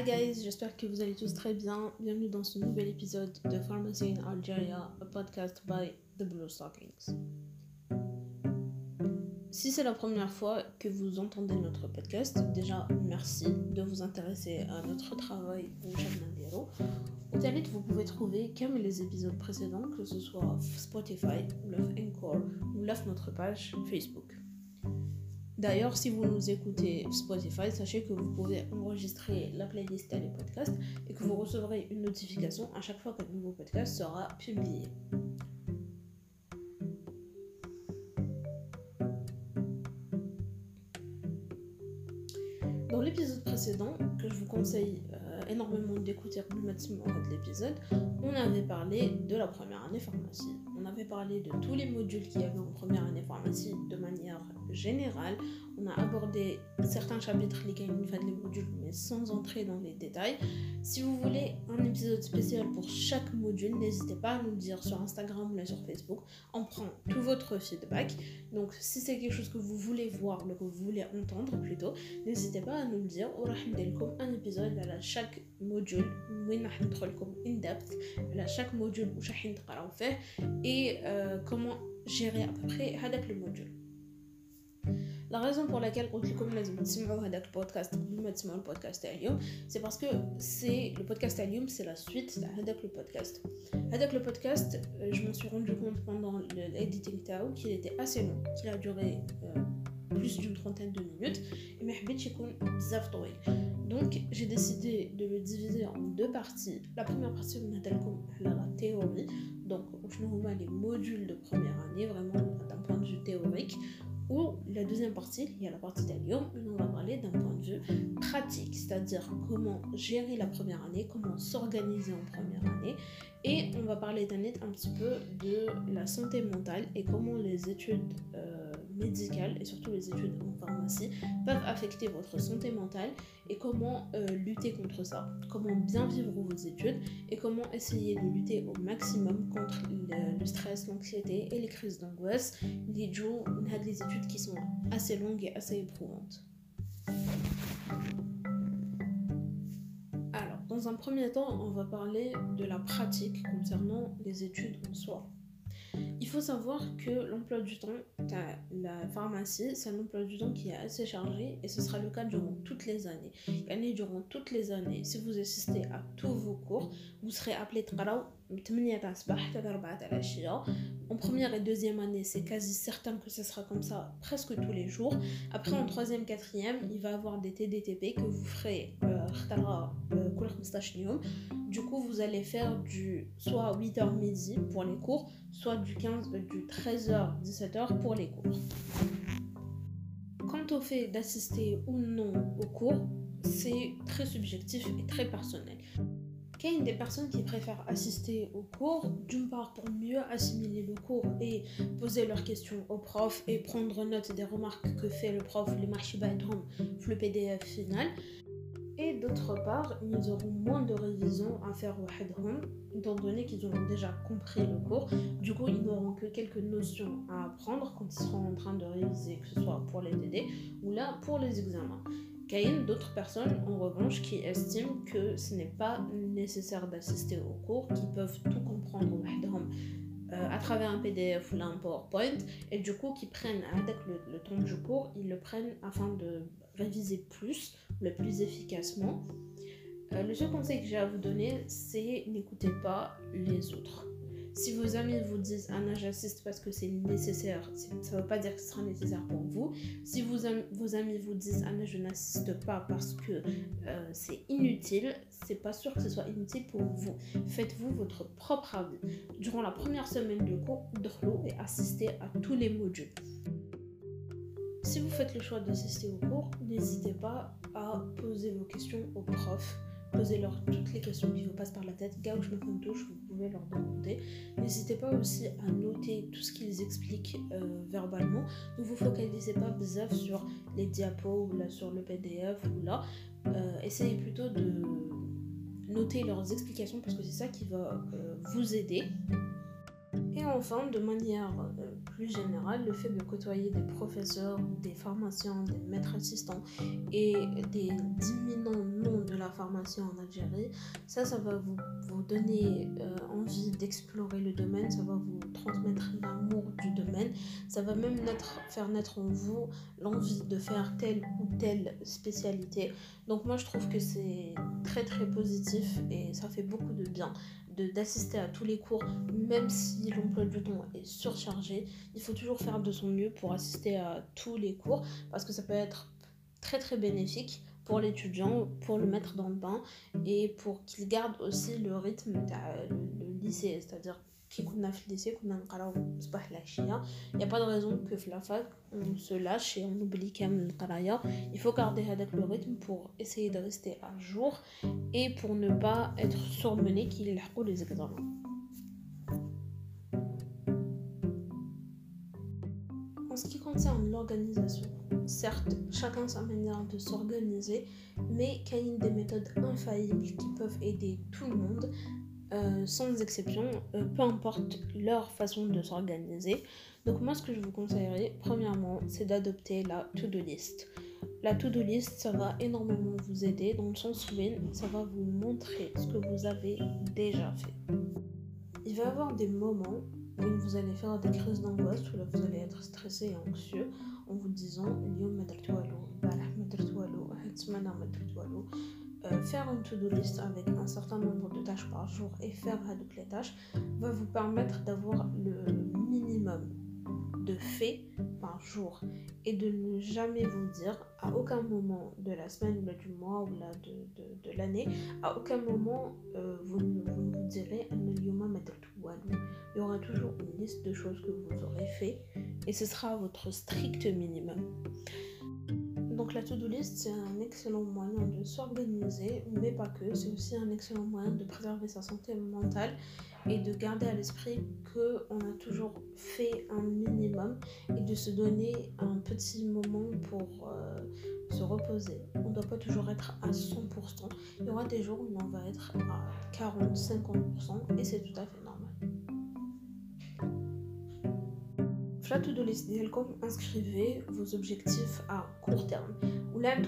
Hi guys, j'espère que vous allez tous très bien. Bienvenue dans ce nouvel épisode de Pharmacy in Algeria, a podcast by The Blue Stockings. Si c'est la première fois que vous entendez notre podcast, déjà merci de vous intéresser à notre travail Chamandero. Au Talit, vous pouvez trouver comme les épisodes précédents, que ce soit Spotify, Love Encore ou Love notre page Facebook. D'ailleurs, si vous nous écoutez Spotify, sachez que vous pouvez enregistrer la playlist les podcasts et que vous recevrez une notification à chaque fois qu'un nouveau podcast sera publié. Dans l'épisode précédent, que je vous conseille euh, énormément d'écouter le maximum de l'épisode, on avait parlé de la première année pharmacie. On avait parlé de tous les modules qu'il y avait en première année pharmacie de manière générale. On a abordé certains chapitres mais sans entrer dans les détails. Si vous voulez un épisode spécial pour chaque module, n'hésitez pas à nous le dire sur Instagram ou sur Facebook. On prend tout votre feedback. Donc, si c'est quelque chose que vous voulez voir, que vous voulez entendre plutôt, n'hésitez pas à nous le dire. Un épisode à chaque module, in depth, à chaque module où et euh, comment gérer à peu près le module. La raison pour laquelle قلت لكم لازم تسمعوا هذاك البودكاست قبل ما تسمعوا البودكاست تاع اليوم سي باسكو سي لو بودكاست تاع اليوم سي لا سويت تاع هذاك لو بودكاست هذاك لو بودكاست je m'en suis rendu compte pendant l'éditing تاعو qu'il était assez long qu'il a duré euh, plus d'une trentaine de minutes et ما حبيتش يكون بزاف طويل donc j'ai décidé de le diviser en deux parties la première partie نهضر لكم على la théorie donc je nous les modules de première année vraiment d'un point de vue théorique ou la deuxième partie, il y a la partie d'Alium, où on va parler d'un point de vue pratique, c'est-à-dire comment gérer la première année, comment s'organiser en première année, et on va parler d'un un petit peu de la santé mentale et comment les études euh, médicales et surtout les études en pharmacie peuvent affecter votre santé mentale et comment euh, lutter contre ça, comment bien vivre vos études et comment essayer de lutter au maximum contre le, stress, l'anxiété et les crises d'angoisse. Les jours, on a des études qui sont assez longues et assez éprouvantes. Alors, dans un premier temps, on va parler de la pratique concernant les études en soi. Il faut savoir que l'emploi du temps, la pharmacie, c'est un emploi du temps qui est assez chargé et ce sera le cas durant toutes les années. Et durant toutes les années, si vous assistez à tous vos cours, vous serez appelé en première et deuxième année, c'est quasi certain que ce sera comme ça presque tous les jours. Après, en troisième, quatrième, il va y avoir des TDTP que vous ferez euh, du coup, vous allez faire du soit 8h midi pour les cours, soit du, 15, du 13h, 17h pour les cours. Quant au fait d'assister ou non au cours, c'est très subjectif et très personnel. Il y a des personnes qui préfèrent assister au cours, d'une part pour mieux assimiler le cours et poser leurs questions au prof et prendre note des remarques que fait le prof, les le PDF final, et d'autre part, ils auront moins de révisions à faire au headhome, étant donné qu'ils auront déjà compris le cours. Du coup, ils n'auront que quelques notions à apprendre quand ils seront en train de réviser, que ce soit pour les DD ou là pour les examens. A d'autres personnes en revanche qui estiment que ce n'est pas nécessaire d'assister au cours, qui peuvent tout comprendre au headhome euh, à travers un PDF ou un PowerPoint et du coup qui prennent avec le, temps du cours, ils le prennent afin de réviser plus, le plus efficacement. Euh, le seul conseil que j'ai à vous donner, c'est n'écoutez pas les autres. Si vos amis vous disent Anna, j'assiste parce que c'est nécessaire, ça ne veut pas dire que ce sera nécessaire pour vous. Si vos amis vous disent Anna, je n'assiste pas parce que euh, c'est inutile, c'est pas sûr que ce soit inutile pour vous. Faites-vous votre propre avis. Durant la première semaine de cours, d'Orlo et assistez à tous les modules. Si vous faites le choix d'assister au cours, n'hésitez pas à poser vos questions au prof Posez-leur toutes les questions qui vous passent par la tête. Gauche me touche, vous pouvez leur demander. N'hésitez pas aussi à noter tout ce qu'ils expliquent euh, verbalement. Ne vous focalisez pas bizarre sur les diapos ou là sur le PDF ou là. Euh, essayez plutôt de noter leurs explications parce que c'est ça qui va euh, vous aider. Et enfin, de manière plus général, le fait de côtoyer des professeurs, des pharmaciens, des maîtres assistants et des d'imminents noms de la pharmacie en Algérie, ça, ça va vous, donner euh, envie d'explorer le domaine, ça va vous transmettre l'amour du domaine, ça va même faire naître en vous l'envie de faire telle ou telle spécialité. Donc moi, je trouve que c'est très très positif et ça fait beaucoup de bien d'assister à tous les cours, même si l'emploi du temps est surchargé. Il faut toujours faire de son mieux pour assister à tous les cours parce que ça peut être très très bénéfique pour l'étudiant, pour le mettre dans le bain et pour qu'il garde aussi le rythme du lycée, c'est-à-dire كي كنا في الليسي كنا نقراو صباح العشيه يا با ريزون كو في لافاك اون سو لاش اي اون اوبلي كامل القرايه il faut garder هذاك لو ريتم pour essayer de rester à jour et pour ne pas être surmené كي يلحقوا les examens En ce qui concerne l'organisation, certes, chacun sa manière de s'organiser, mais il y a des méthodes infaillibles qui peuvent aider tout le monde euh, sans exception, euh, peu importe leur façon de s'organiser. Donc moi, ce que je vous conseillerais, premièrement, c'est d'adopter la to-do list. La to-do list, ça va énormément vous aider dans le sens où ça va vous montrer ce que vous avez déjà fait. Il va y avoir des moments où vous allez faire des crises d'angoisse, où là vous allez être stressé et anxieux en vous disant euh, faire une to-do list avec un certain nombre de tâches par jour et faire toutes les tâches va vous permettre d'avoir le minimum de faits par jour et de ne jamais vous dire à aucun moment de la semaine ou du mois ou de, de, l'année, à aucun moment euh, vous, vous, vous direz il y aura toujours une liste de choses que vous aurez fait et ce sera votre strict minimum. Donc la to-do list, c'est un excellent moyen de s'organiser, mais pas que, c'est aussi un excellent moyen de préserver sa santé mentale et de garder à l'esprit qu'on a toujours fait un minimum et de se donner un petit moment pour euh, se reposer. On ne doit pas toujours être à 100%. Il y aura des jours où on va être à 40-50% et c'est tout à fait normal. To de list inscrivez vos objectifs à court terme.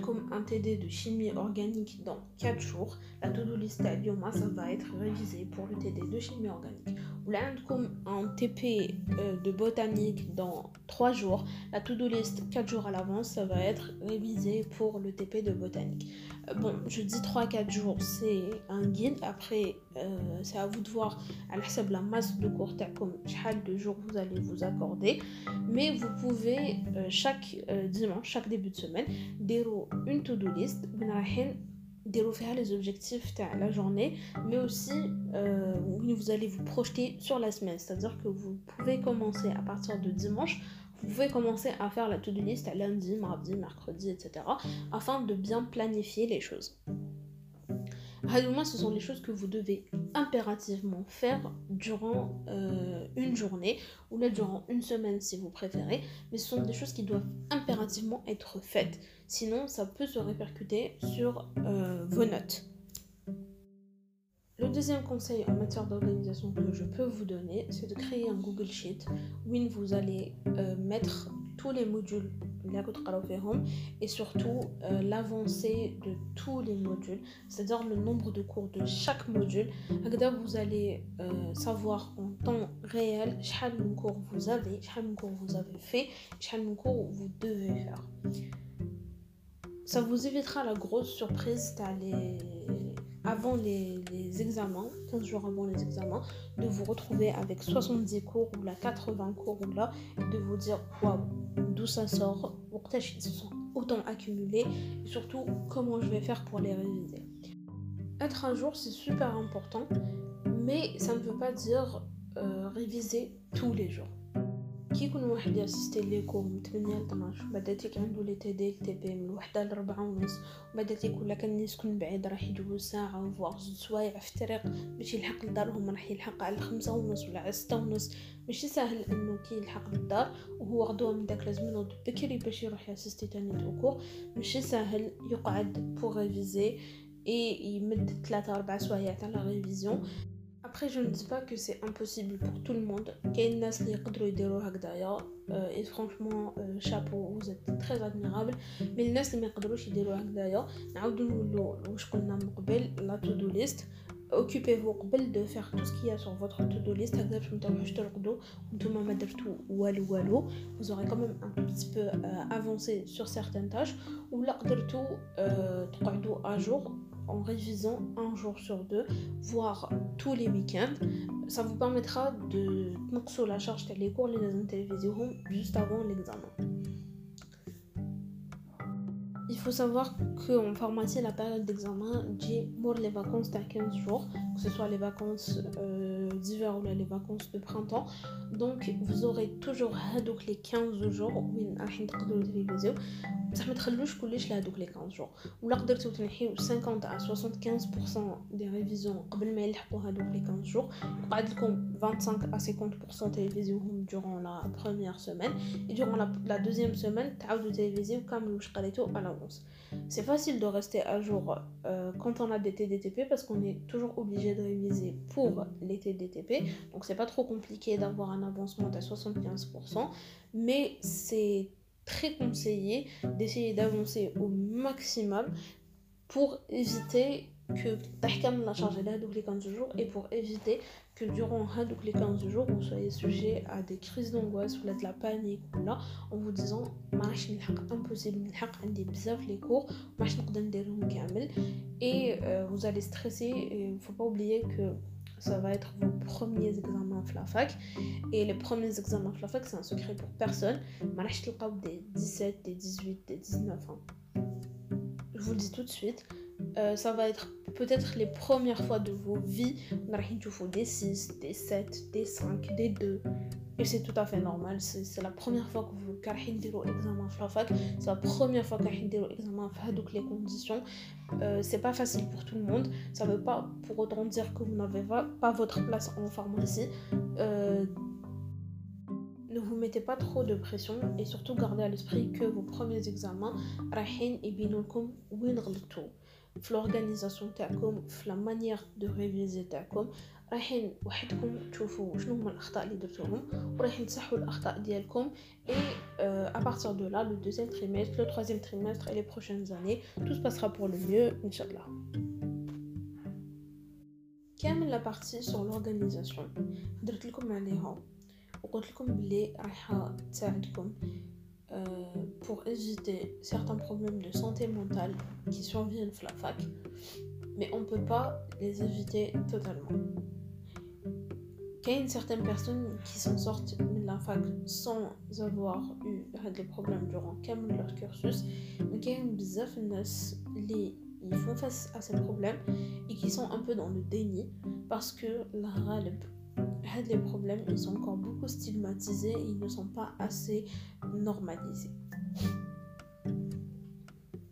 Comme un TD de chimie organique dans 4 jours, la to-do list à ça va être révisé pour le TD de chimie organique. Comme un TP euh, de botanique dans 3 jours, la to-do list 4 jours à l'avance, ça va être révisé pour le TP de botanique. Euh, bon, je dis 3-4 jours, c'est un guide. Après, euh, c'est à vous de voir à la masse de cours comme de jours vous allez vous accorder. Mais vous pouvez euh, chaque dimanche, chaque début de semaine, dérouler une to-do list. faire les objectifs de la journée, mais aussi vous allez vous projeter sur la semaine. C'est-à-dire que vous pouvez commencer à partir de dimanche vous pouvez commencer à faire la to-do list à lundi, mardi, mercredi, etc. afin de bien planifier les choses. moins, ce sont les choses que vous devez impérativement faire durant euh, une journée ou là durant une semaine si vous préférez, mais ce sont des choses qui doivent impérativement être faites. Sinon, ça peut se répercuter sur euh, vos notes. Le deuxième conseil en matière d'organisation que je peux vous donner, c'est de créer un Google Sheet où vous allez euh, mettre tous les modules et surtout euh, l'avancée de tous les modules, c'est-à-dire le nombre de cours de chaque module. Vous allez euh, savoir en temps réel quel cours vous avez, quel cours vous avez fait, quel cours vous devez faire. Ça vous évitera la grosse surprise d'aller avant les, examens, 15 jours avant les examens, de vous retrouver avec 70 cours ou là 80 cours ou là, de vous dire waouh, d'où ça sort, ils se sont autant accumulés, et surtout comment je vais faire pour les réviser. Être un jour, c'est super important, mais ça ne veut pas dire euh, réviser tous les jours. كي يكون واحد ياسيستي ليكم من 8 ل 12 بعدا تيك عنده لي تي دي تي بي من وحدة ل 4 ونص وبعدا تيكون لا كان يسكن بعيد راح يجيبو ساعة فواغ زوج سوايع في الطريق باش يلحق لدارهم راح يلحق على خمسة ونص ولا على ستة ونص. ماشي ساهل إنه كي يلحق للدار وهو غدوة من داك لازم ينوض بكري باش يروح ياسيستي تاني دوكو ماشي ساهل يقعد بوغ ريفيزي اي يمد ثلاثة أربعة سوايع تاع لا ريفيزيون Après, je ne dis pas que c'est impossible pour tout le monde. Et franchement, euh, chapeau, vous êtes très admirable. Mais les gens qui ne la to-do list. Occupez-vous de faire tout ce qu'il y a sur votre to-do list. Vous aurez quand même un petit peu euh, avancé sur certaines tâches. Ou là, à jour en révisant un jour sur deux, voire tous les week-ends. Ça vous permettra de sur la charge cours les télévision juste avant l'examen. Il faut savoir qu'en pharmacie, la période d'examen dit pour les vacances de 15 jours, que ce soit les vacances euh, d'hiver ou les vacances de printemps. Donc, vous aurez toujours les 15 jours où vous ça ما تخلوش كلش لهذوك لي 15 جور ولا قدرتو تنحيو 50 à 75% des révisions قبل ما يلحقوا هذوك لي 15 جور يقعد لكم 25 à 50% تلفزيوهم durant la première semaine et durant la, la deuxième semaine تعاودوا تلفزيو كامل واش قريتو à l'avance c'est facile de rester à jour euh, quand on a des TDTP parce qu'on est toujours obligé de réviser pour les TDTP donc c'est pas trop compliqué d'avoir un avancement à 75% mais c'est très conseillé d'essayer d'avancer au maximum pour éviter que la charge les 15 jours et pour éviter que durant les 15 jours vous soyez sujet à des crises d'angoisse ou de la panique ou là en vous disant impossible les cours et euh, vous allez stresser et il ne faut pas oublier que ça va être vos premiers examens à la fac. Et les premiers examens à la fac, c'est un secret pour personne. des 17, des 18, des 19 ans. Je vous le dis tout de suite. Euh, ça va être peut-être les premières fois de vos vies. On a des 6, des 7, des 5, des 2, et c'est tout à fait normal. C'est la première fois que vous avez l'examen à la fac. C'est la première fois que vous l'examen à les conditions. Euh, c'est pas facile pour tout le monde. Ça veut pas pour autant dire que vous n'avez pas, votre place en pharmacie. Euh, ne vous mettez pas trop de pression et surtout gardez à l'esprit que vos premiers examens, rahin et binoukum tout l'organisation تاعكم في la manière de réviser تاعكم رايحين وحدكم تشوفوا شنو هما الاخطاء اللي درتوهم ورايحين تصحوا الاخطاء ديالكم et euh, à partir de là le deuxième trimestre le troisième trimestre et les prochaines années tout se passera pour le mieux inchallah كامل la partie sur l'organisation درت لكم عليها وقلت لكم بلي رايحه تساعدكم euh, pour éviter certains problèmes de santé mentale qui surviennent à la fac, mais on ne peut pas les éviter totalement. Il y a certaines personnes qui s'en sortent de la fac sans avoir eu des problèmes durant leur cursus, mais il y a ils font face à ces problèmes et qui sont un peu dans le déni parce que la les problèmes ils sont encore beaucoup stigmatisés ils ne sont pas assez normalisés.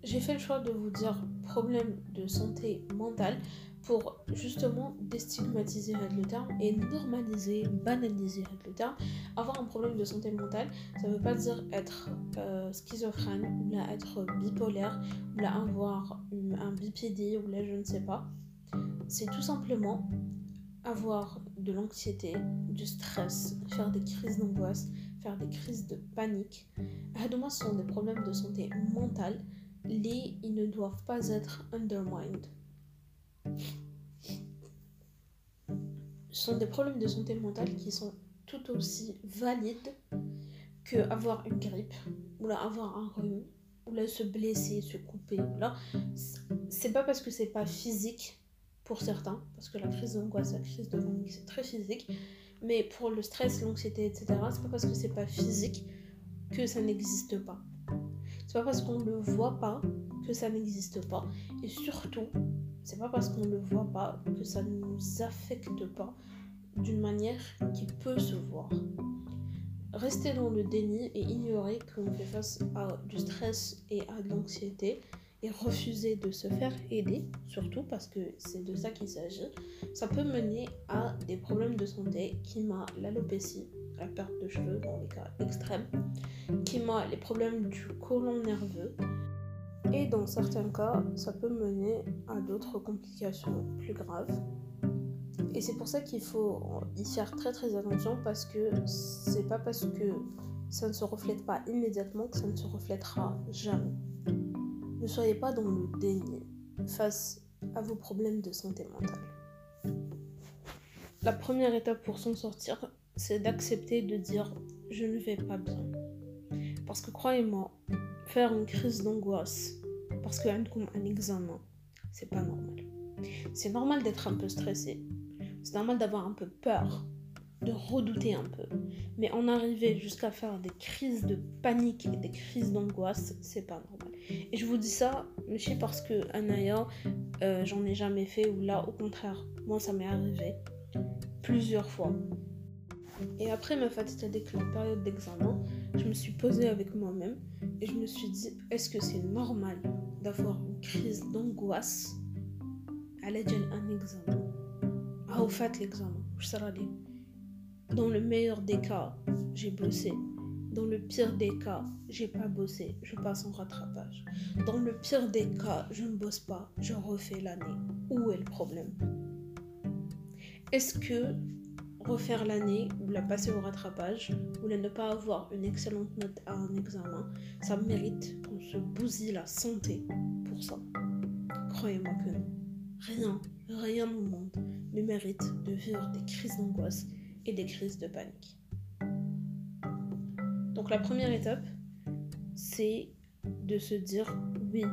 J'ai fait le choix de vous dire problème de santé mentale pour justement déstigmatiser le terme et normaliser, banaliser le terme. Avoir un problème de santé mentale, ça ne veut pas dire être euh, schizophrène ou être bipolaire ou avoir un bipédie ou je ne sais pas. C'est tout simplement avoir de l'anxiété, du stress, faire des crises d'angoisse, faire des crises de panique. ce sont des problèmes de santé mentale. Les, ils ne doivent pas être undermined. Ce sont des problèmes de santé mentale qui sont tout aussi valides que avoir une grippe ou là avoir un rhume ou là se blesser, se couper. Là, c'est pas parce que c'est pas physique pour certains, parce que la crise d'angoisse, la crise de panique, c'est très physique. Mais pour le stress, l'anxiété, etc., c'est pas parce que c'est pas physique que ça n'existe pas. C'est pas parce qu'on le voit pas que ça n'existe pas. Et surtout, c'est pas parce qu'on le voit pas que ça ne nous affecte pas d'une manière qui peut se voir. Rester dans le déni et ignorer qu'on fait face à du stress et à de l'anxiété, et refuser de se faire aider, surtout parce que c'est de ça qu'il s'agit, ça peut mener à des problèmes de santé qui m'a l'alopécie, la perte de cheveux dans les cas extrêmes, qui m'a les problèmes du côlon nerveux, et dans certains cas, ça peut mener à d'autres complications plus graves. Et c'est pour ça qu'il faut y faire très très attention parce que c'est pas parce que ça ne se reflète pas immédiatement que ça ne se reflètera jamais. Ne soyez pas dans le déni face à vos problèmes de santé mentale. La première étape pour s'en sortir, c'est d'accepter de dire je ne vais pas bien. Parce que croyez-moi, faire une crise d'angoisse parce que comme un examen, c'est pas normal. C'est normal d'être un peu stressé. C'est normal d'avoir un peu peur, de redouter un peu. Mais en arriver jusqu'à faire des crises de panique et des crises d'angoisse, c'est pas normal. Et je vous dis ça, monsieur, parce que Anaya, euh, j'en ai jamais fait, ou là, au contraire, moi, ça m'est arrivé plusieurs fois. Et après ma fatigue la période d'examen, je me suis posée avec moi-même et je me suis dit, est-ce que c'est normal d'avoir une crise d'angoisse? À l'aide d'un examen Ah, au fait, l'examen, je sais Dans le meilleur des cas, j'ai bossé. Dans le pire des cas, j'ai pas bossé, je passe en rattrapage. Dans le pire des cas, je ne bosse pas, je refais l'année. Où est le problème? Est-ce que refaire l'année ou la passer au rattrapage ou ne pas avoir une excellente note à un examen, ça mérite qu'on se bousille la santé pour ça. Croyez-moi que non. Rien, rien au monde ne mérite de vivre des crises d'angoisse des crises de panique. Donc la première étape, c'est de se dire oui,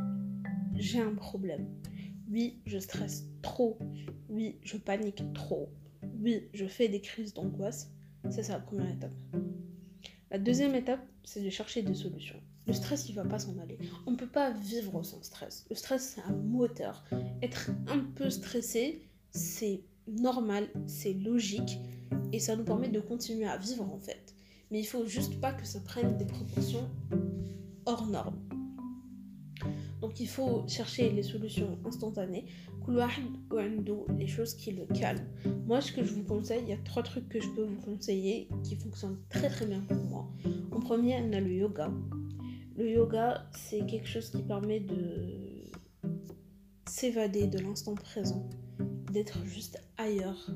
j'ai un problème. Oui, je stresse trop. Oui, je panique trop oui, je fais des crises d'angoisse. Ça, c'est la première étape. La deuxième étape, c'est de chercher des solutions. Le stress, il va pas s'en aller. On ne peut pas vivre sans stress. Le stress, c'est un moteur. Être un peu stressé, c'est normal, c'est logique, et ça nous permet de continuer à vivre en fait. Mais il faut juste pas que ça prenne des proportions hors normes. Donc il faut chercher les solutions instantanées. les choses qui le calment. Moi, ce que je vous conseille, il y a trois trucs que je peux vous conseiller qui fonctionnent très très bien pour moi. En premier, on a le yoga. Le yoga, c'est quelque chose qui permet de s'évader de l'instant présent, d'être juste ailleurs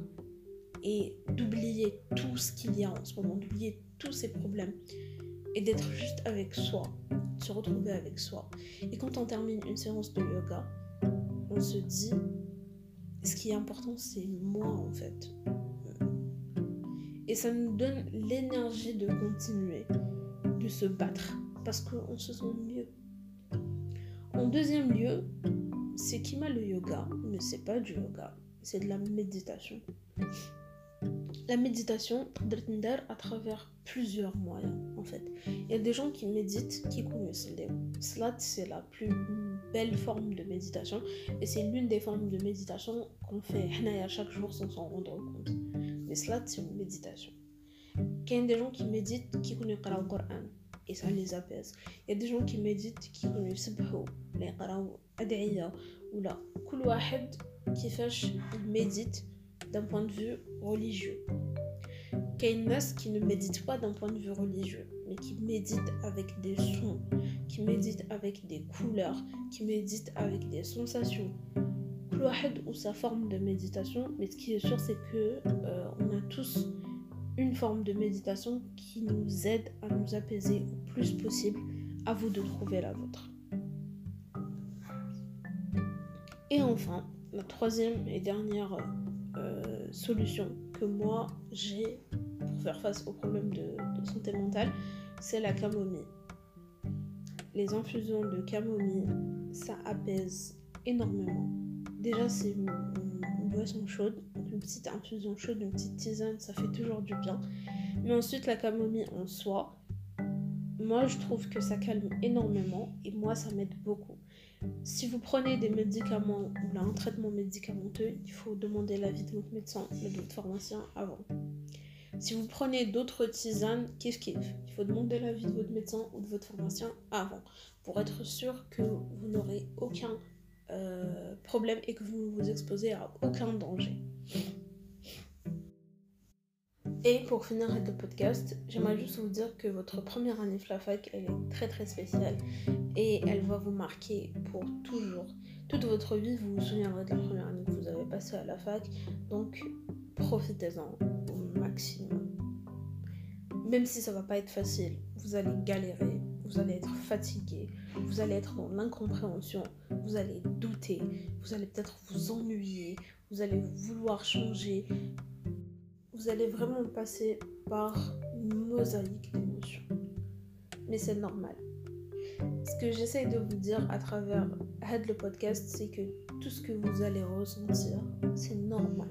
et d'oublier tout ce qu'il y a en ce moment, d'oublier tous ses problèmes et d'être juste avec soi, se retrouver avec soi. Et quand on termine une séance de yoga, on se dit, ce qui est important, c'est moi en fait. Et ça nous donne l'énergie de continuer, de se battre, parce qu'on se sent mieux. En deuxième lieu, c'est qui m'a le yoga, mais c'est pas du yoga, c'est de la méditation. La méditation, à travers plusieurs moyens en fait. Il y a des gens qui méditent qui connaissent les Cela, c'est la plus belle forme de méditation et c'est l'une des formes de méditation qu'on fait à chaque jour sans s'en rendre compte. Mais cela, c'est une méditation. Il y a des gens qui méditent qui connaissent le Coran et ça les apaise. Il y a des gens qui méditent qui connaissent les Ad'iya ou là. qui fait médite d'un point de vue religieux. Keynes qui ne médite pas d'un point de vue religieux, mais qui médite avec des sons, qui médite avec des couleurs, qui médite avec des sensations. Klouahed ou sa forme de méditation, mais ce qui est sûr, c'est que euh, on a tous une forme de méditation qui nous aide à nous apaiser le plus possible. À vous de trouver la vôtre. Et enfin, la troisième et dernière euh, solution que moi j'ai pour faire face aux problèmes de, santé mentale, c'est la camomille. Les infusions de camomille, ça apaise énormément. Déjà, c'est une, boisson chaude, une petite infusion chaude, une petite tisane, ça fait toujours du bien. Mais ensuite, la camomille en soi, moi je trouve que ça calme énormément et moi ça m'aide beaucoup. Si vous prenez des médicaments ou un traitement médicamenteux, il faut demander l'avis de votre médecin ou de votre pharmacien avant. Si vous prenez d'autres tisanes, kiff kiff, il faut demander l'avis de votre médecin ou de votre pharmacien avant pour être sûr que vous n'aurez aucun euh, problème et que vous ne vous exposez à aucun danger. Et pour finir le podcast, j'aimerais juste vous dire que votre première année Flafac, elle est très très spéciale et elle va vous marquer pour toujours. Toute votre vie, vous vous souviendrez de la première année que vous avez passée à la fac, donc profitez-en au maximum. Même si ça va pas être facile, vous allez galérer, vous allez être fatigué, vous allez être dans l'incompréhension, vous allez douter, vous allez peut-être vous ennuyer, vous allez vouloir changer, vous allez vraiment passer par une mosaïque d'émotions. Mais c'est normal. Ce que j'essaye de vous dire à travers Head le podcast, c'est que tout ce que vous allez ressentir, c'est normal.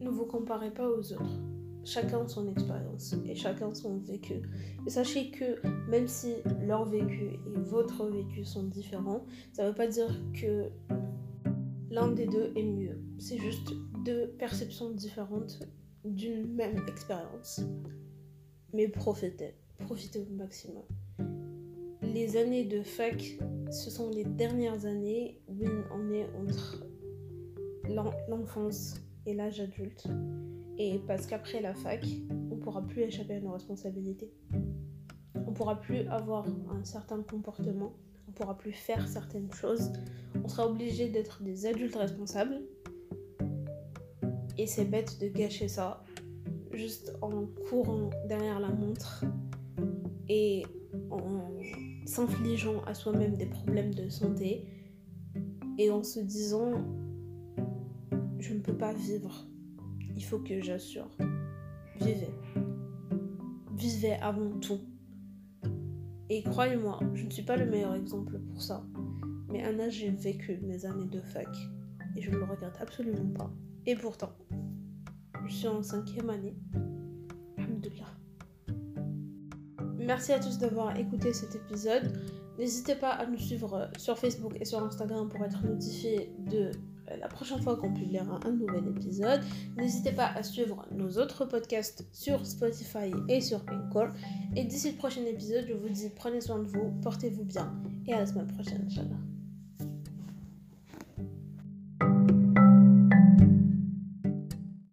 Ne vous comparez pas aux autres. Chacun son expérience et chacun son vécu. Et sachez que même si leur vécu et votre vécu sont différents, ça ne veut pas dire que l'un des deux est mieux. C'est juste deux perceptions différentes d'une même expérience. Mais profitez, profitez au maximum. Les années de fac, ce sont les dernières années où on est entre l'enfance et l'âge adulte. Et parce qu'après la fac, on pourra plus échapper à nos responsabilités. On pourra plus avoir un certain comportement, on pourra plus faire certaines choses. On sera obligé d'être des adultes responsables et c'est bête de gâcher ça juste en courant derrière la montre et en s'infligeant à soi-même des problèmes de santé et en se disant je ne peux pas vivre. Il faut que j'assure. Vivez. Vivez avant tout. Et croyez-moi, je ne suis pas le meilleur exemple pour ça. Mais Anna, j'ai vécu mes années de fac et je ne le regrette absolument pas. Et pourtant, en cinquième année. Alhamdulillah. Merci à tous d'avoir écouté cet épisode. N'hésitez pas à nous suivre sur Facebook et sur Instagram pour être notifié de la prochaine fois qu'on publiera un nouvel épisode. N'hésitez pas à suivre nos autres podcasts sur Spotify et sur Anchor. Et d'ici le prochain épisode, je vous dis prenez soin de vous, portez-vous bien et à la semaine prochaine, Inch'Allah.